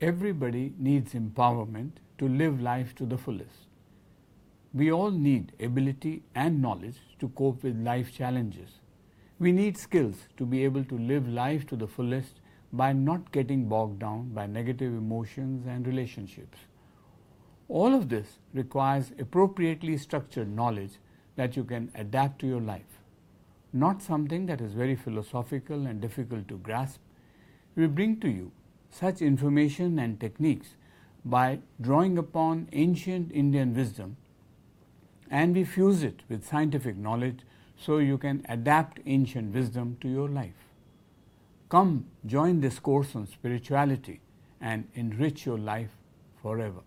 Everybody needs empowerment to live life to the fullest. We all need ability and knowledge to cope with life challenges. We need skills to be able to live life to the fullest by not getting bogged down by negative emotions and relationships. All of this requires appropriately structured knowledge that you can adapt to your life, not something that is very philosophical and difficult to grasp. We bring to you such information and techniques by drawing upon ancient Indian wisdom and we fuse it with scientific knowledge so you can adapt ancient wisdom to your life. Come join this course on spirituality and enrich your life forever.